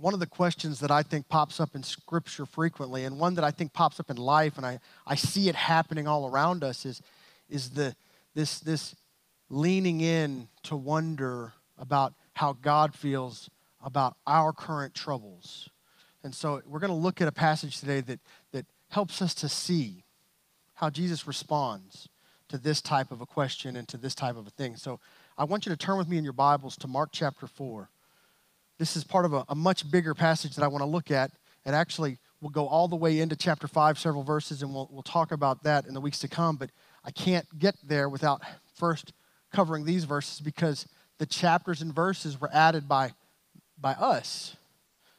one of the questions that I think pops up in Scripture frequently, and one that I think pops up in life, and I, I see it happening all around us, is, is the, this, this leaning in to wonder about how God feels about our current troubles. And so we're going to look at a passage today that, that helps us to see how Jesus responds to this type of a question and to this type of a thing. So I want you to turn with me in your Bibles to Mark chapter 4. This is part of a, a much bigger passage that I want to look at. And actually, we'll go all the way into chapter 5, several verses, and we'll, we'll talk about that in the weeks to come. But I can't get there without first covering these verses because the chapters and verses were added by, by us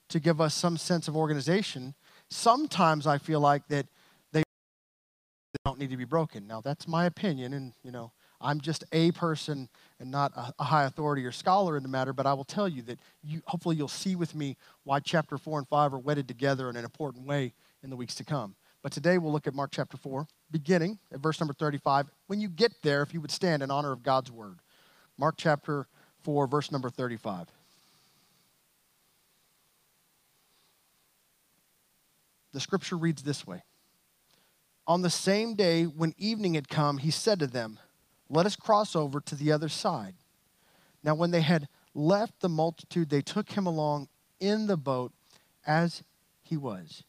to give us some sense of organization. Sometimes I feel like that they don't need to be broken. Now that's my opinion, and you know I'm just a person and not a, high authority or scholar in the matter. But I will tell you that you hopefully you'll see with me why chapter four and five are wedded together in an important way in the weeks to come. But today we'll look at Mark chapter 4, beginning at verse number 35. When you get there, if you would stand in honor of God's word. Mark chapter 4, verse number 35. The scripture reads this way On the same day when evening had come, he said to them, Let us cross over to the other side. Now, when they had left the multitude, they took him along in the boat as he was.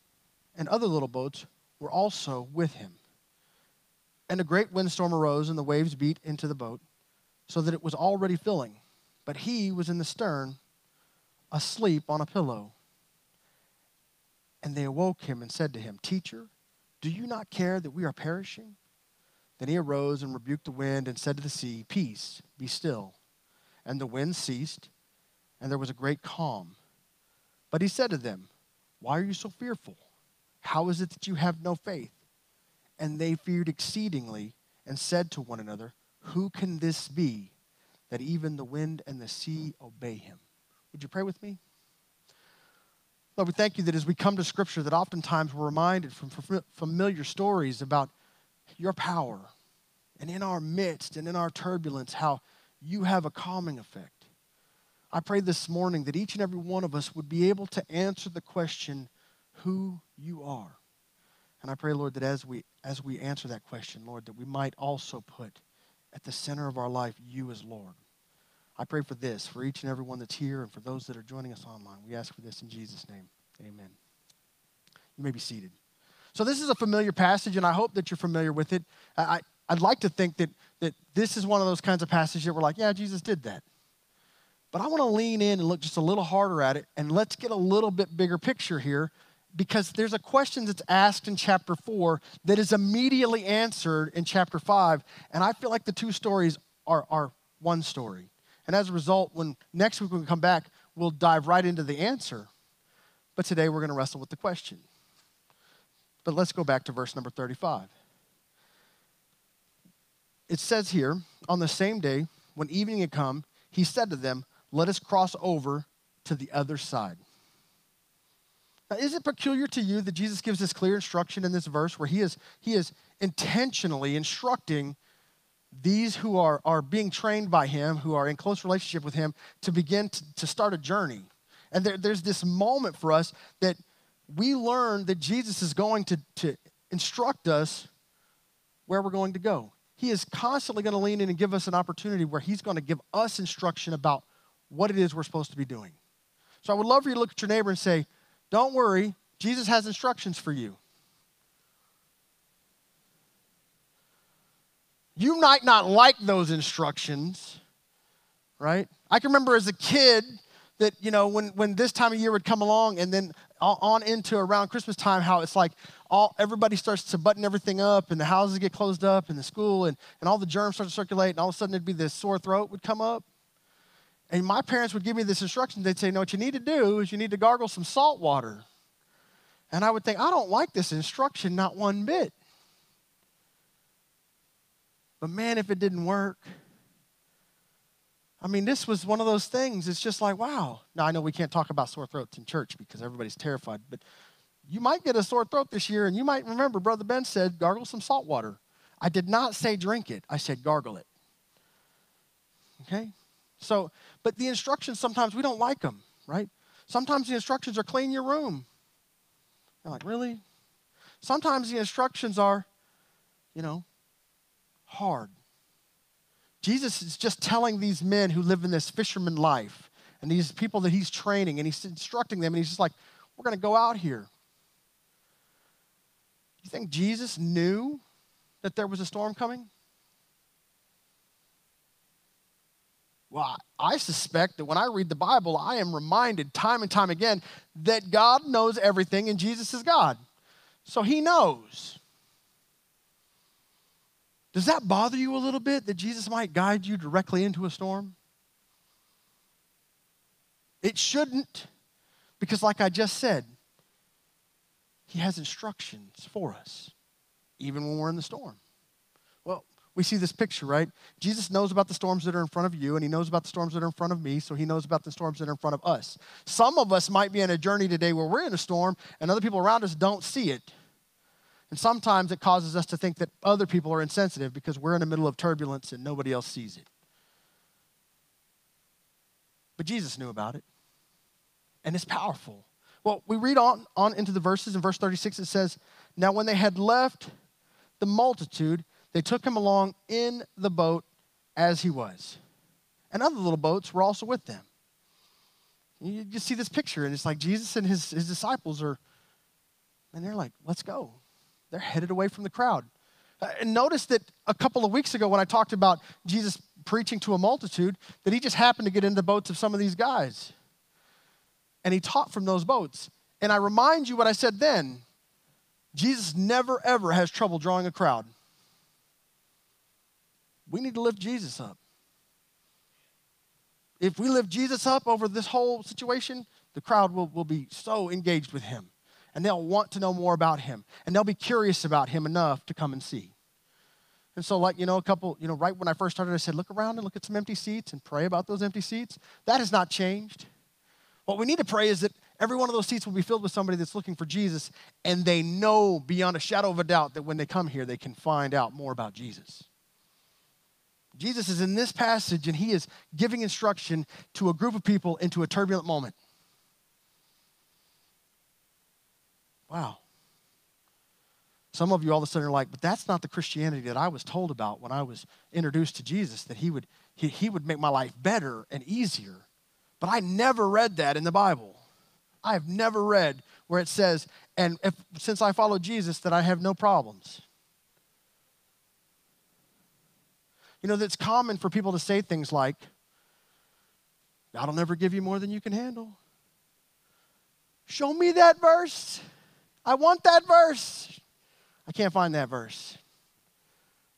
And other little boats were also with him. And a great windstorm arose, and the waves beat into the boat, so that it was already filling. But he was in the stern, asleep on a pillow. And they awoke him and said to him, Teacher, do you not care that we are perishing? Then he arose and rebuked the wind and said to the sea, Peace, be still. And the wind ceased, and there was a great calm. But he said to them, Why are you so fearful? How is it that you have no faith? And they feared exceedingly and said to one another, Who can this be that even the wind and the sea obey him? Would you pray with me? Lord, we thank you that as we come to Scripture, that oftentimes we're reminded from familiar stories about your power and in our midst and in our turbulence, how you have a calming effect. I pray this morning that each and every one of us would be able to answer the question, who you are. And I pray, Lord, that as we as we answer that question, Lord, that we might also put at the center of our life you as Lord. I pray for this, for each and every one that's here and for those that are joining us online. We ask for this in Jesus' name. Amen. You may be seated. So this is a familiar passage, and I hope that you're familiar with it. I, I'd like to think that, that this is one of those kinds of passages that we're like, yeah, Jesus did that. But I want to lean in and look just a little harder at it, and let's get a little bit bigger picture here because there's a question that's asked in chapter 4 that is immediately answered in chapter 5. And I feel like the two stories are, are one story. And as a result, when next week when we come back, we'll dive right into the answer. But today we're going to wrestle with the question. But let's go back to verse number 35. It says here, on the same day, when evening had come, he said to them, Let us cross over to the other side. Now, is it peculiar to you that Jesus gives this clear instruction in this verse where he is, he is intentionally instructing these who are, are being trained by him, who are in close relationship with him, to begin to, to start a journey. And there, there's this moment for us that we learn that Jesus is going to, to instruct us where we're going to go. He is constantly going to lean in and give us an opportunity where he's going to give us instruction about what it is we're supposed to be doing. So I would love for you to look at your neighbor and say, Don't worry, Jesus has instructions for you. You might not like those instructions, right? I can remember as a kid that, you know, when, when this time of year would come along and then on into around Christmas time, how it's like all everybody starts to button everything up and the houses get closed up and the school and, and all the germs start to circulate and all of a sudden it'd be this sore throat would come up. And my parents would give me this instruction. They'd say, no, what you need to do is you need to gargle some salt water. And I would think, I don't like this instruction, not one bit. But man, if it didn't work, I mean, this was one of those things. It's just like, wow. Now, I know we can't talk about sore throats in church because everybody's terrified, but you might get a sore throat this year, and you might remember Brother Ben said, gargle some salt water. I did not say drink it, I said gargle it. Okay? So, but the instructions sometimes we don't like them, right? Sometimes the instructions are clean your room. You're like, really? Sometimes the instructions are, you know, hard. Jesus is just telling these men who live in this fisherman life and these people that he's training and he's instructing them, and he's just like, we're going to go out here. You think Jesus knew that there was a storm coming? Well, I suspect that when I read the Bible, I am reminded time and time again that God knows everything and Jesus is God. So he knows. Does that bother you a little bit that Jesus might guide you directly into a storm? It shouldn't, because, like I just said, He has instructions for us, even when we're in the storm. Well, we see this picture, right? Jesus knows about the storms that are in front of you, and He knows about the storms that are in front of me, so He knows about the storms that are in front of us. Some of us might be in a journey today where we're in a storm, and other people around us don't see it. And sometimes it causes us to think that other people are insensitive because we're in the middle of turbulence and nobody else sees it. But Jesus knew about it and it's powerful. Well, we read on, on into the verses. In verse 36, it says, Now when they had left the multitude, they took him along in the boat as he was. And other little boats were also with them. You just see this picture, and it's like Jesus and his, his disciples are, and they're like, let's go. They're headed away from the crowd. Uh, and notice that a couple of weeks ago when I talked about Jesus preaching to a multitude, that he just happened to get into the boats of some of these guys and he taught from those boats. And I remind you what I said then Jesus never, ever has trouble drawing a crowd. We need to lift Jesus up. If we lift Jesus up over this whole situation, the crowd will, will be so engaged with him. And they'll want to know more about him. And they'll be curious about him enough to come and see. And so, like, you know, a couple, you know, right when I first started, I said, look around and look at some empty seats and pray about those empty seats. That has not changed. What we need to pray is that every one of those seats will be filled with somebody that's looking for Jesus, and they know beyond a shadow of a doubt that when they come here, they can find out more about Jesus. Jesus is in this passage, and he is giving instruction to a group of people into a turbulent moment. Wow. Some of you all of a sudden are like, but that's not the Christianity that I was told about when I was introduced to Jesus, that he would, he, he would make my life better and easier. But I never read that in the Bible. I have never read where it says, and if, since I follow Jesus, that I have no problems. You know, that's common for people to say things like, God will never give you more than you can handle. Show me that verse. I want that verse. I can't find that verse.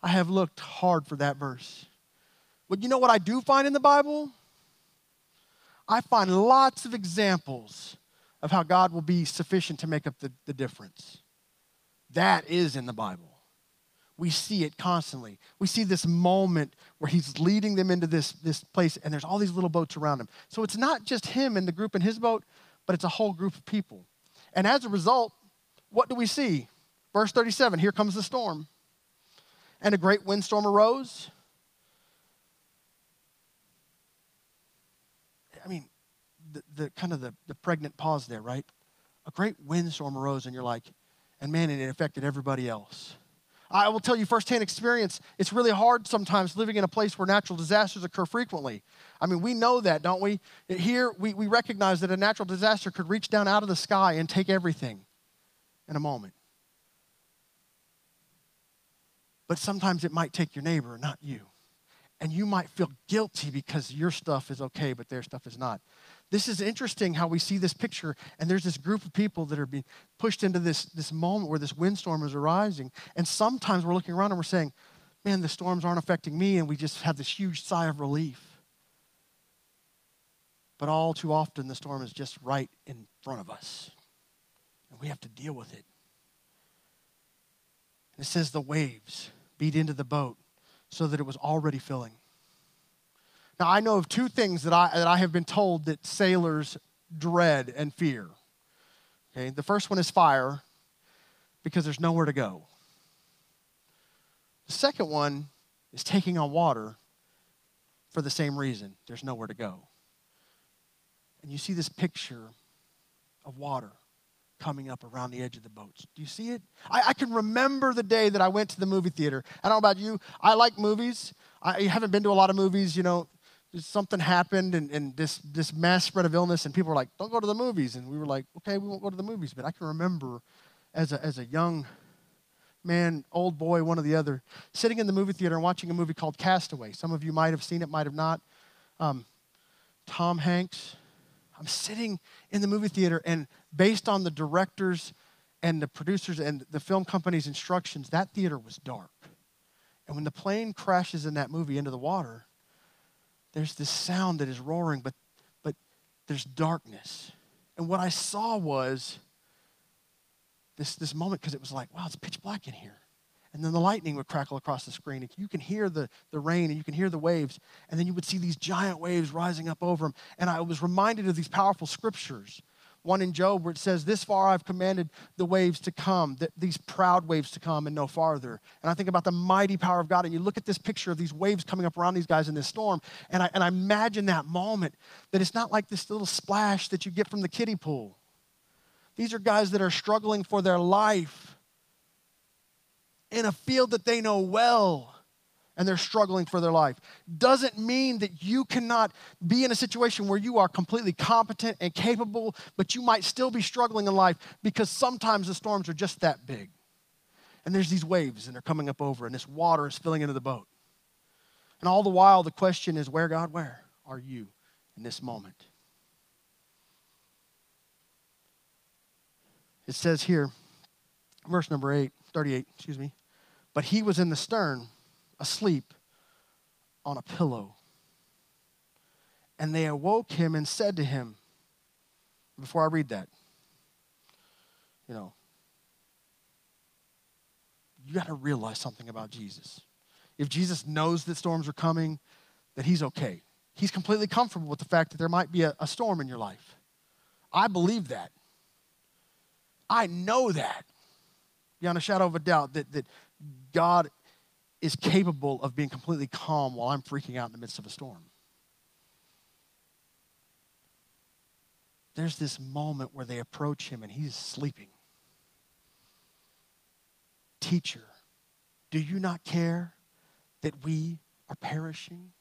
I have looked hard for that verse. But you know what I do find in the Bible? I find lots of examples of how God will be sufficient to make up the, the difference. That is in the Bible. We see it constantly. We see this moment where he's leading them into this, this place, and there's all these little boats around him. So it's not just him and the group in his boat, but it's a whole group of people. And as a result, what do we see? Verse 37 here comes the storm. And a great windstorm arose, I mean, the, the kind of the, the pregnant pause there, right? A great windstorm arose, and you're like, and man, it affected everybody else. I will tell you firsthand experience, it's really hard sometimes living in a place where natural disasters occur frequently. I mean, we know that, don't we? Here, we, we recognize that a natural disaster could reach down out of the sky and take everything in a moment. But sometimes it might take your neighbor, not you and you might feel guilty because your stuff is okay, but their stuff is not. This is interesting how we see this picture, and there's this group of people that are being pushed into this, this moment where this windstorm is arising. And sometimes we're looking around and we're saying, man, the storms aren't affecting me, and we just have this huge sigh of relief. But all too often, the storm is just right in front of us, and we have to deal with it. it says the waves beat into the boat so that it was already filling. Now, I know of two things that I, that I have been told that sailors dread and fear. Okay, the first one is fire because there's nowhere to go. The second one is taking on water for the same reason there's nowhere to go. And you see this picture of water coming up around the edge of the boats. Do you see it? I, I, can remember the day that I went to the movie theater. I don't know about you. I like movies. I haven't been to a lot of movies. You know, something happened and, and this, this mass spread of illness, and people were like, don't go to the movies. And we were like, okay, we won't go to the movies. But I can remember as a, as a young man, old boy, one or the other, sitting in the movie theater and watching a movie called Castaway. Some of you might have seen it, might have not. Um, Tom Hanks. I'm sitting in the movie theater, and based on the director's and the producers and the film company's instructions, that theater was dark. And when the plane crashes in that movie into the water, there's this sound that is roaring, but, but there's darkness. And what I saw was this, this moment because it was like, wow, it's pitch black in here and then the lightning would crackle across the screen. You can hear the, the rain and you can hear the waves, and then you would see these giant waves rising up over them. And I was reminded of these powerful scriptures. One in Job where it says, This far I've commanded the waves to come, th- these proud waves to come and no farther. And I think about the mighty power of God, and you look at this picture of these waves coming up around these guys in this storm, and I, and I imagine that moment that it's not like this little splash that you get from the kiddie pool. These are guys that are struggling for their life in a field that they know well and they're struggling for their life doesn't mean that you cannot be in a situation where you are completely competent and capable, but you might still be struggling in life because sometimes the storms are just that big. And there's these waves and they're coming up over, and this water is filling into the boat. And all the while, the question is, where, God, where are you in this moment? It says here, verse number 8, 38, excuse me. But he was in the stern, asleep on a pillow. And they awoke him and said to him, before I read that, you know, you got to realize something about Jesus. If Jesus knows that storms are coming, that he's okay. He's completely comfortable with the fact that there might be a, a storm in your life. I believe that. I know that beyond a shadow of a doubt that, that God is capable of being completely calm while I'm freaking out in the midst of a storm. There's this moment where they approach him and he's sleeping. Teacher, do you not care that we are perishing?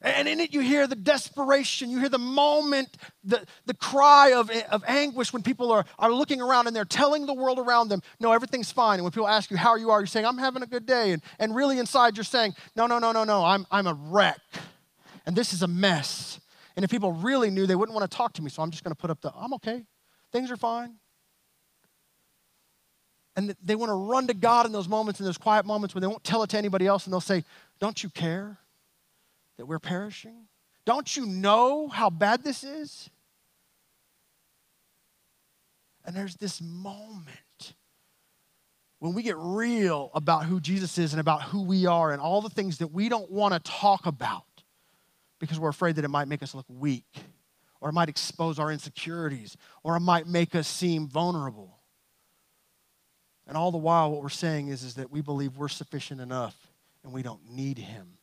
And in it, you hear the desperation, you hear the moment, the, the cry of, of anguish when people are, are looking around and they're telling the world around them, no, everything's fine. And when people ask you how you are, you're saying, I'm having a good day. And, and really inside, you're saying, no, no, no, no, no, I'm, I'm a wreck. And this is a mess. And if people really knew, they wouldn't want to talk to me. So I'm just going to put up the, I'm okay. Things are fine. And they want to run to God in those moments, in those quiet moments when they won't tell it to anybody else. And they'll say, Don't you care? That we're perishing? Don't you know how bad this is? And there's this moment when we get real about who Jesus is and about who we are and all the things that we don't want to talk about because we're afraid that it might make us look weak or it might expose our insecurities or it might make us seem vulnerable. And all the while, what we're saying is, is that we believe we're sufficient enough and we don't need Him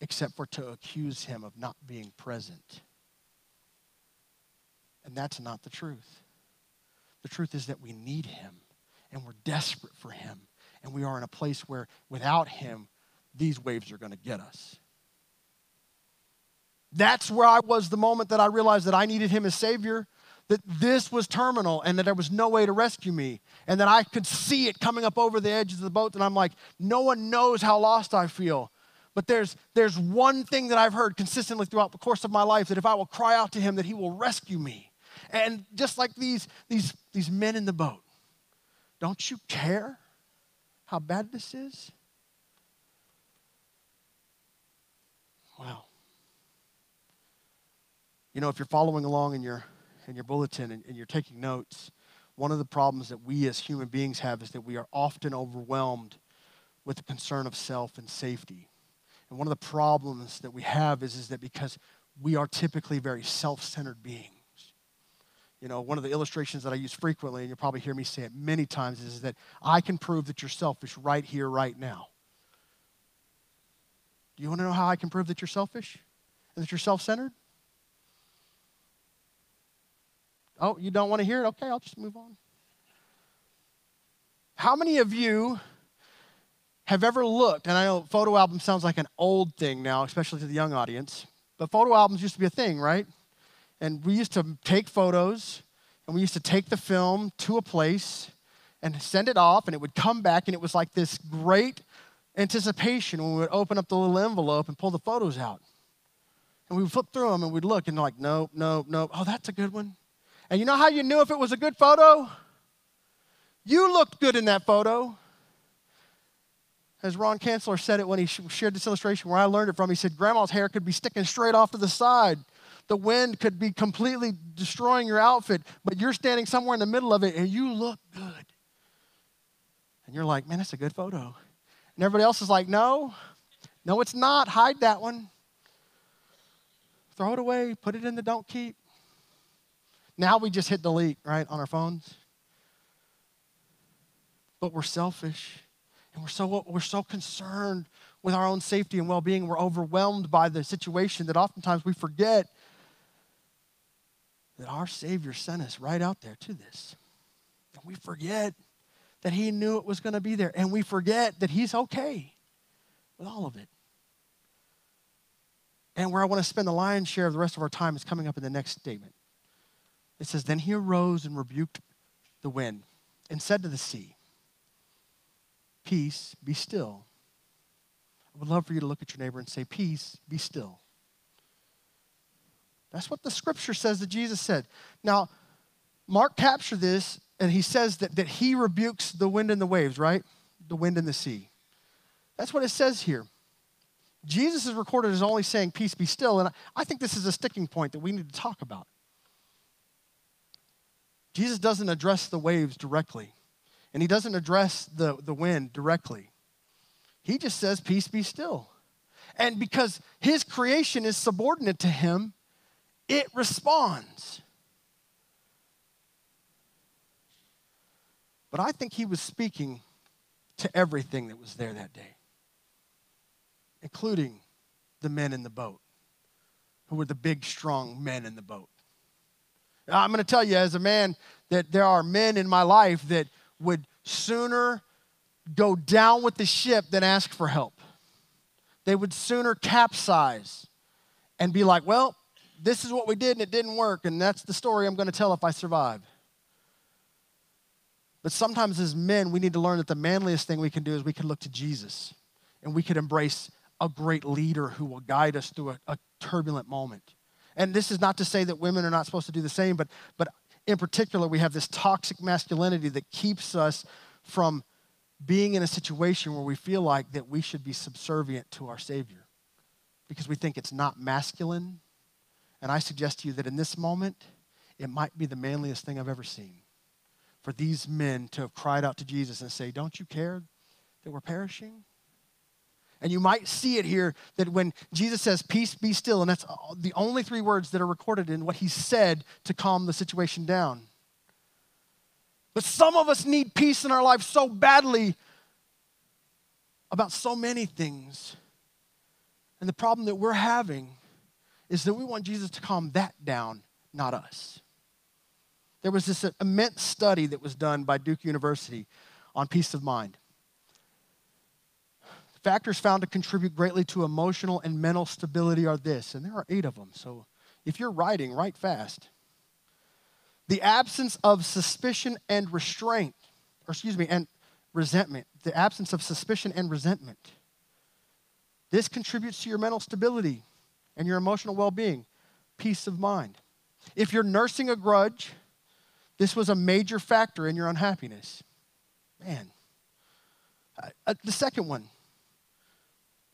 except for to accuse him of not being present. And that's not the truth. The truth is that we need him and we're desperate for him. And we are in a place where without him, these waves are going to get us. That's where I was the moment that I realized that I needed him as Savior, that this was terminal and that there was no way to rescue me, and that I could see it coming up over the edges of the boat. And I'm like, no one knows how lost I feel. But there's, there's one thing that I've heard consistently throughout the course of my life that if I will cry out to him, that he will rescue me. And just like these, these, these men in the boat, don't you care how bad this is? Wow. You know, if you're following along in your, in your bulletin and, and you're taking notes, one of the problems that we as human beings have is that we are often overwhelmed with the concern of self and safety. And one of the problems that we have is, is that because we are typically very self centered beings. You know, one of the illustrations that I use frequently, and you'll probably hear me say it many times, is that I can prove that you're selfish right here, right now. Do you want to know how I can prove that you're selfish and that you're self centered? Oh, you don't want to hear it? Okay, I'll just move on. How many of you have ever looked, and I know photo album sounds like an old thing now, especially to the young audience, but photo albums used to be a thing, right? And we used to take photos and we used to take the film to a place and send it off, and it would come back, and it was like this great anticipation when we would open up the little envelope and pull the photos out. And we would flip through them and we'd look and like, nope, nope, nope. Oh, that's a good one. And you know how you knew if it was a good photo? You looked good in that photo. As Ron Kansler said it when he shared this illustration where I learned it from, he said, Grandma's hair could be sticking straight off to the side. The wind could be completely destroying your outfit, but you're standing somewhere in the middle of it and you look good. And you're like, man, that's a good photo. And everybody else is like, no, no, it's not. Hide that one. Throw it away. Put it in the don't keep. Now we just hit delete, right, on our phones. But we're selfish. And we're so, we're so concerned with our own safety and well being. We're overwhelmed by the situation that oftentimes we forget that our Savior sent us right out there to this. And we forget that He knew it was going to be there. And we forget that He's okay with all of it. And where I want to spend the lion's share of the rest of our time is coming up in the next statement. It says, Then he arose and rebuked the wind and said to the sea, Peace, be still. I would love for you to look at your neighbor and say, Peace, be still. That's what the scripture says that Jesus said. Now, Mark captured this and he says that, that he rebukes the wind and the waves, right? The wind and the sea. That's what it says here. Jesus is recorded as only saying, Peace be still. And I think this is a sticking point that we need to talk about. Jesus doesn't address the waves directly, and he doesn't address the, the wind directly. He just says, Peace be still. And because his creation is subordinate to him, it responds. But I think he was speaking to everything that was there that day including the men in the boat, who were the big, strong men in the boat. Now, I'm going to tell you, as a man, that there are men in my life that would sooner go down with the ship than ask for help. They would sooner capsize and be like, well, this is what we did and it didn't work, and that's the story I'm going to tell if I survive. But sometimes as men, we need to learn that the manliest thing we can do is we can look to Jesus and we can embrace a great leader who will guide us through a, a turbulent moment. And this is not to say that women are not supposed to do the same, but, but in particular, we have this toxic masculinity that keeps us from being in a situation where we feel like that we should be subservient to our Savior because we think it's not masculine. And I suggest to you that in this moment, it might be the manliest thing I've ever seen for these men to have cried out to Jesus and say, Don't you care that we're perishing? And you might see it here that when Jesus says, Peace be still, and that's the only three words that are recorded in what he said to calm the situation down. But some of us need peace in our life so badly about so many things. And the problem that we're having is that we want Jesus to calm that down, not us. There was this immense study that was done by Duke University on peace of mind. Factors found to contribute greatly to emotional and mental stability are this, and there are eight of them. So if you're writing, write fast. The absence of suspicion and restraint, or excuse me, and resentment. The absence of suspicion and resentment. This contributes to your mental stability and your emotional well being, peace of mind. If you're nursing a grudge, this was a major factor in your unhappiness. Man. Uh, uh the second one,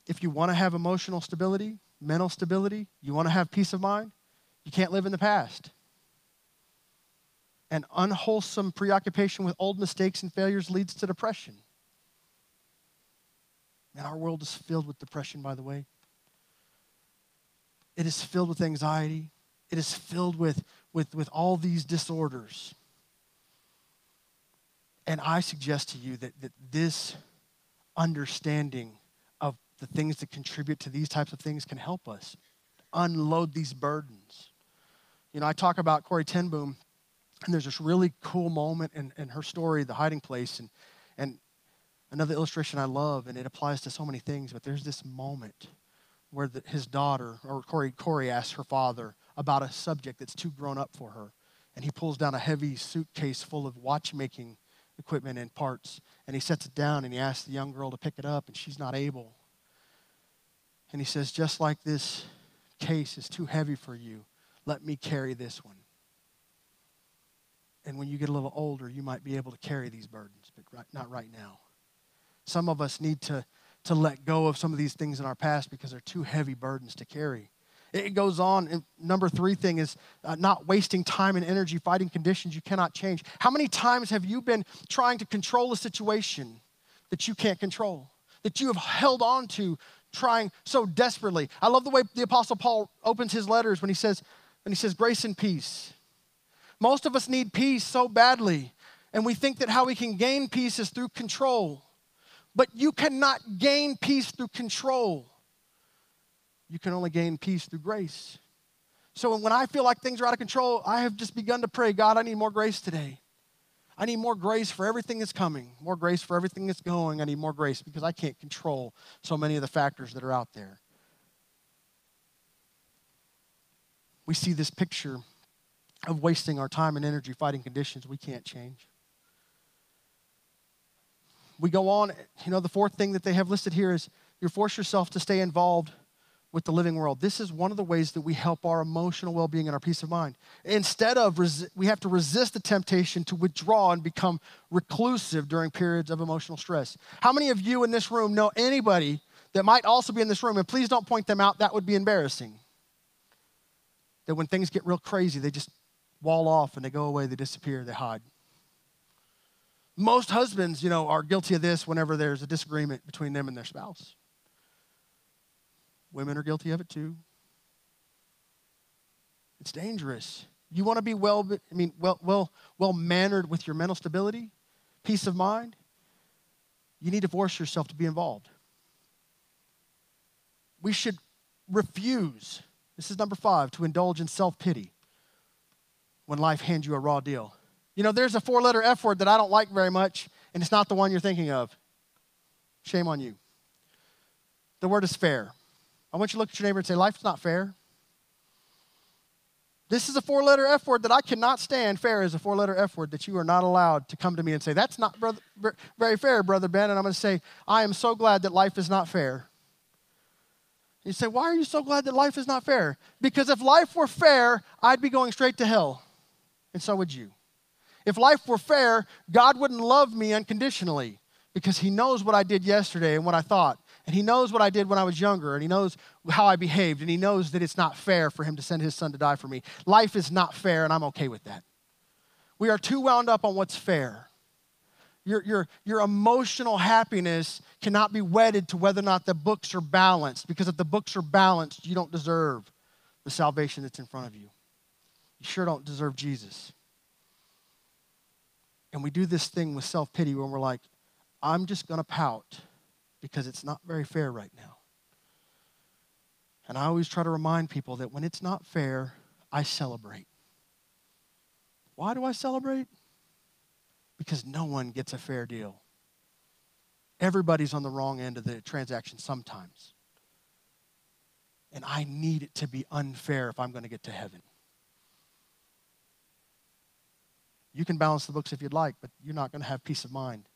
if you want to have emotional stability, mental stability, you want to have peace of mind, you can't live in the past. An unwholesome preoccupation with old mistakes and failures leads to depression. And our world is filled with depression, by the way. It is filled with anxiety. It is filled with, with, with all these disorders. And I suggest to you that, that this understanding the things that contribute to these types of things can help us unload these burdens. You know, I talk about Corrie ten Boom And there's this really cool moment in, in her story, The Hiding Place. And, and another illustration I love, and it applies to so many things, but there's this moment where the, his daughter, or Corrie, Corrie asks her father about a subject that's too grown up for her. And he pulls down a heavy suitcase full of watchmaking equipment and parts. And he sets it down and he asks the young girl to pick it up, and she's not able. And he says, Just like this case is too heavy for you, let me carry this one. And when you get a little older, you might be able to carry these burdens, but right, not right now. Some of us need to, to let go of some of these things in our past because they're too heavy burdens to carry. It goes on. And number three thing is uh, not wasting time and energy fighting conditions you cannot change. How many times have you been trying to control a situation that you can't control, that you have held on to trying so desperately? I love the way the Apostle Paul opens his letters when he says, when he says, grace and peace. Most of us need peace so badly, and we think that how we can gain peace is through control. But you cannot gain peace through control. You can only gain peace through grace. So when I feel like things are out of control, I have just begun to pray, God, I need more grace today. I need more grace for everything that's coming, more grace for everything that's going. I need more grace because I can't control so many of the factors that are out there. We see this picture of wasting our time and energy fighting conditions we can't change. We go on, you know, the fourth thing that they have listed here is you force yourself to stay involved with the living world. This is one of the ways that we help our emotional well being and our peace of mind. Instead of, resi- we have to resist the temptation to withdraw and become reclusive during periods of emotional stress. How many of you in this room know anybody that might also be in this room? And please don't point them out, that would be embarrassing. That when things get real crazy, they just wall off and they go away, they disappear, they hide. Most husbands, you know, are guilty of this whenever there's a disagreement between them and their spouse. Women are guilty of it too. It's dangerous. You want to be well, I mean, well, well, well mannered with your mental stability, peace of mind. You need to force yourself to be involved. We should refuse. This is number five to indulge in self pity when life hands you a raw deal. You know, there's a four letter F word that I don't like very much, and it's not the one you're thinking of. Shame on you. The word is fair. I want you to look at your neighbor and say, Life's not fair. This is a four letter F word that I cannot stand. Fair is a four letter F word that you are not allowed to come to me and say, That's not brother, very fair, Brother Ben. And I'm going to say, I am so glad that life is not fair. You say, Why are you so glad that life is not fair? Because if life were fair, I'd be going straight to hell. And so would you. If life were fair, God wouldn't love me unconditionally because He knows what I did yesterday and what I thought. And he knows what I did when I was younger, and he knows how I behaved, and he knows that it's not fair for him to send his son to die for me. Life is not fair, and I'm okay with that. We are too wound up on what's fair. Your, your, your emotional happiness cannot be wedded to whether or not the books are balanced, because if the books are balanced, you don't deserve the salvation that's in front of you. You sure don't deserve Jesus. And we do this thing with self pity when we're like, I'm just going to pout because it's not very fair right now. And I always try to remind people that when it's not fair, I celebrate. Why do I celebrate? Because no one gets a fair deal. Everybody's on the wrong end of the transaction sometimes. And I need it to be unfair if I'm going to get to heaven. You can balance the books if you'd like, but you're not going to have peace of mind.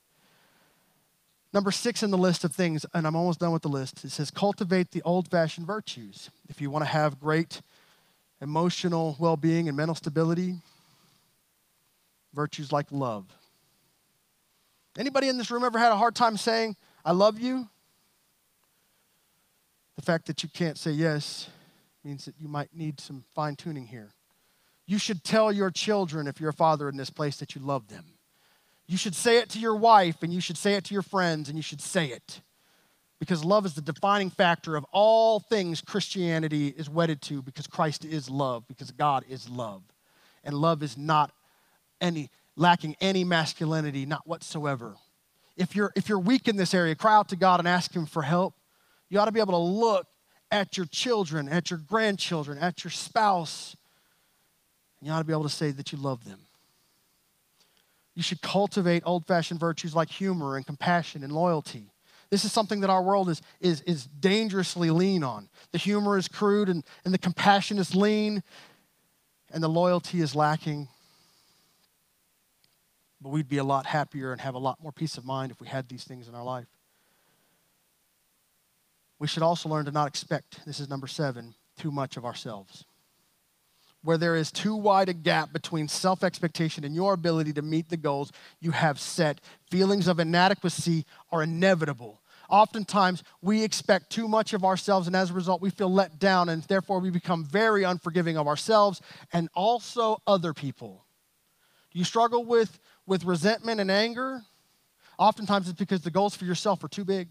Number six in the list of things, and I'm almost done with the list, it says cultivate the old fashioned virtues. If you want to have great emotional well being and mental stability, virtues like love. Anybody in this room ever had a hard time saying, I love you? The fact that you can't say yes means that you might need some fine tuning here. You should tell your children, if you're a father in this place, that you love them. You should say it to your wife, and you should say it to your friends, and you should say it. Because love is the defining factor of all things Christianity is wedded to, because Christ is love, because God is love. And love is not any lacking any masculinity, not whatsoever. If you're if you're weak in this area, cry out to God and ask Him for help. You ought to be able to look at your children, at your grandchildren, at your spouse, and you ought to be able to say that you love them. You should cultivate old fashioned virtues like humor and compassion and loyalty. This is something that our world is, is, is dangerously lean on. The humor is crude and, and the compassion is lean and the loyalty is lacking. But we'd be a lot happier and have a lot more peace of mind if we had these things in our life. We should also learn to not expect, this is number seven, too much of ourselves. Where there is too wide a gap between self expectation and your ability to meet the goals you have set, feelings of inadequacy are inevitable. Oftentimes, we expect too much of ourselves, and as a result, we feel let down, and therefore, we become very unforgiving of ourselves and also other people. Do you struggle with, with resentment and anger? Oftentimes, it's because the goals for yourself are too big.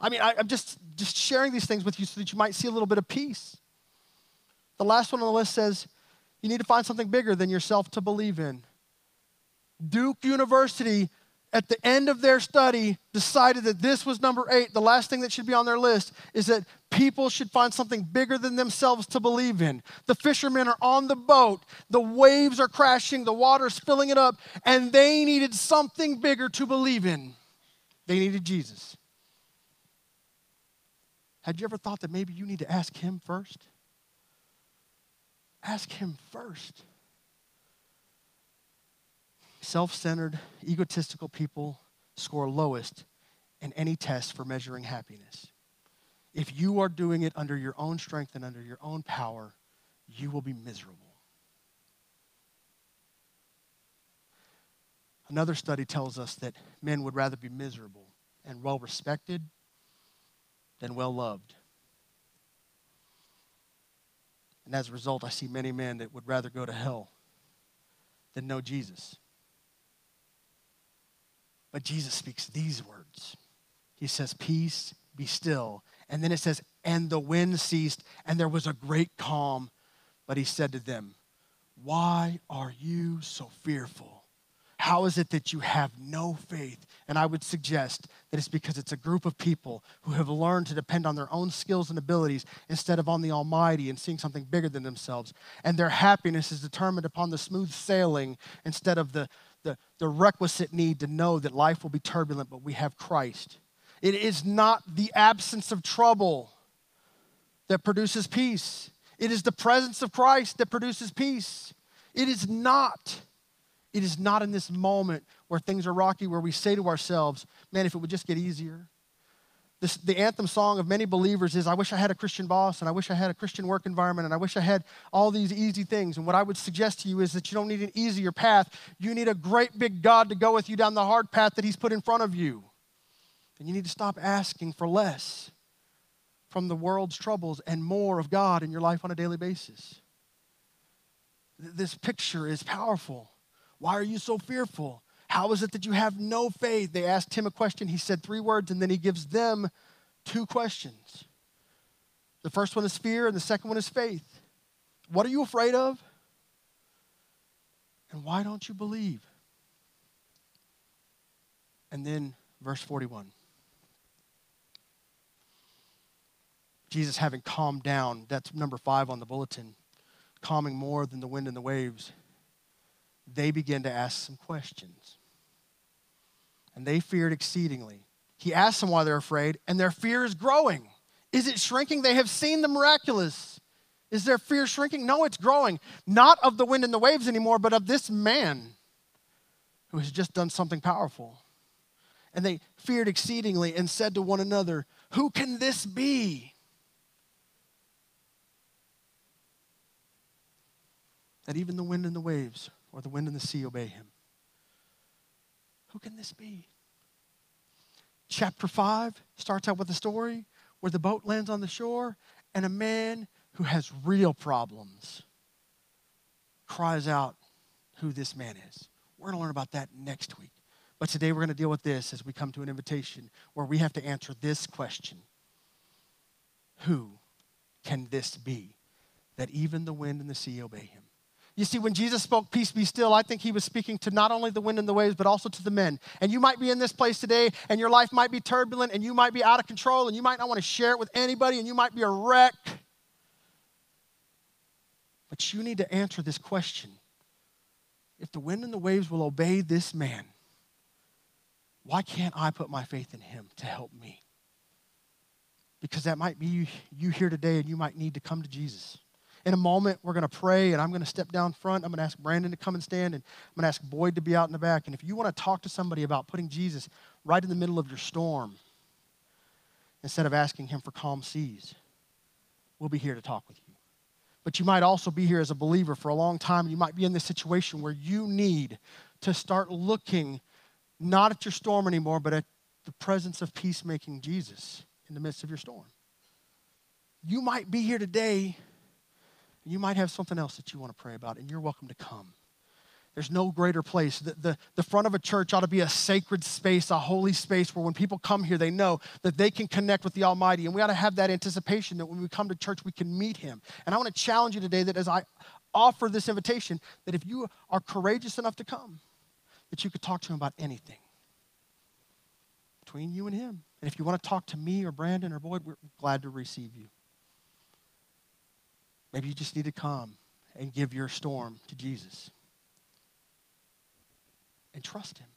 I mean, I, am just, just sharing these things with you so that you might see a little bit of peace. The last one on the list says you need to find something bigger than yourself to believe in. Duke University, at the end of their study, decided that this was number eight. The last thing that should be on their list is that people should find something bigger than themselves to believe in. The fishermen are on the boat, the waves are crashing, the water's filling it up, and they needed something bigger to believe in. They needed Jesus. Had you ever thought that maybe you need to ask Him first? Ask Him first. Self centered, egotistical people score lowest in any test for measuring happiness. If you are doing it under your own strength and under your own power, you will be miserable. Another study tells us that men would rather be miserable and well respected than well loved. And as a result, I see many men that would rather go to hell than know Jesus. But Jesus speaks these words He says, Peace, be still. And then it says, And the wind ceased, and there was a great calm. But he said to them, Why are you so fearful? How is it that you have no faith? And I would suggest that it's because it's a group of people who have learned to depend on their own skills and abilities instead of on the Almighty and seeing something bigger than themselves. And their happiness is determined upon the smooth sailing instead of the, the, the requisite need to know that life will be turbulent, but we have Christ. It is not the absence of trouble that produces peace, it is the presence of Christ that produces peace. It is not it is not in this moment where things are rocky where we say to ourselves, man, if it would just get easier. This, the anthem song of many believers is, I wish I had a Christian boss, and I wish I had a Christian work environment, and I wish I had all these easy things. And what I would suggest to you is that you don't need an easier path. You need a great big God to go with you down the hard path that He's put in front of you. And you need to stop asking for less from the world's troubles and more of God in your life on a daily basis. This picture is powerful. Why are you so fearful? How is it that you have no faith? They asked him a question. He said three words, and then he gives them two questions. The first one is fear, and the second one is faith. What are you afraid of? And why don't you believe? And then verse 41. Jesus having calmed down, that's number five on the bulletin, calming more than the wind and the waves they begin to ask some questions. And they feared exceedingly. He asks them why they're afraid, and their fear is growing. Is it shrinking? They have seen the miraculous. Is their fear shrinking? No, it's growing. Not of the wind and the waves anymore, but of this man who has just done something powerful. And they feared exceedingly and said to one another, Who can this be? That even the wind and the waves or the wind and the sea obey him. Who can this be? Chapter 5 starts out with a story where the boat lands on the shore and a man who has real problems cries out who this man is. We're going to learn about that next week. But today we're going to deal with this as we come to an invitation where we have to answer this question Who can this be that even the wind and the sea obey him? You see, when Jesus spoke, Peace be still, I think he was speaking to not only the wind and the waves, but also to the men. And you might be in this place today, and your life might be turbulent, and you might be out of control, and you might not want to share it with anybody, and you might be a wreck. But you need to answer this question if the wind and the waves will obey this man, why can't I put my faith in him to help me? Because that might be you, here today and you might need to come to Jesus. In a moment, we're going to pray, and I'm going to step down front. I'm going to ask Brandon to come and stand, and I'm going to ask Boyd to be out in the back. And if you want to talk to somebody about putting Jesus right in the middle of your storm, instead of asking him for calm seas, we'll be here to talk with you. But you might also be here as a believer for a long time. You might be in this situation where you need to start looking not at your storm anymore, but at the presence of peacemaking Jesus in the midst of your storm. You might be here today you might have something else that you want to pray about, and you're welcome to come. There's no greater place. The, the, the front of a church ought to be a sacred space, a holy space where when people come here, they know that they can connect with the Almighty. And we ought to have that anticipation that when we come to church, we can meet Him. And I want to challenge you today that as I offer this invitation, that if you are courageous enough to come, that you could talk to Him about anything between you and Him. And if you want to talk to me or Brandon or Boyd, we're glad to receive you. Maybe you just need to come and give your storm to Jesus and trust Him.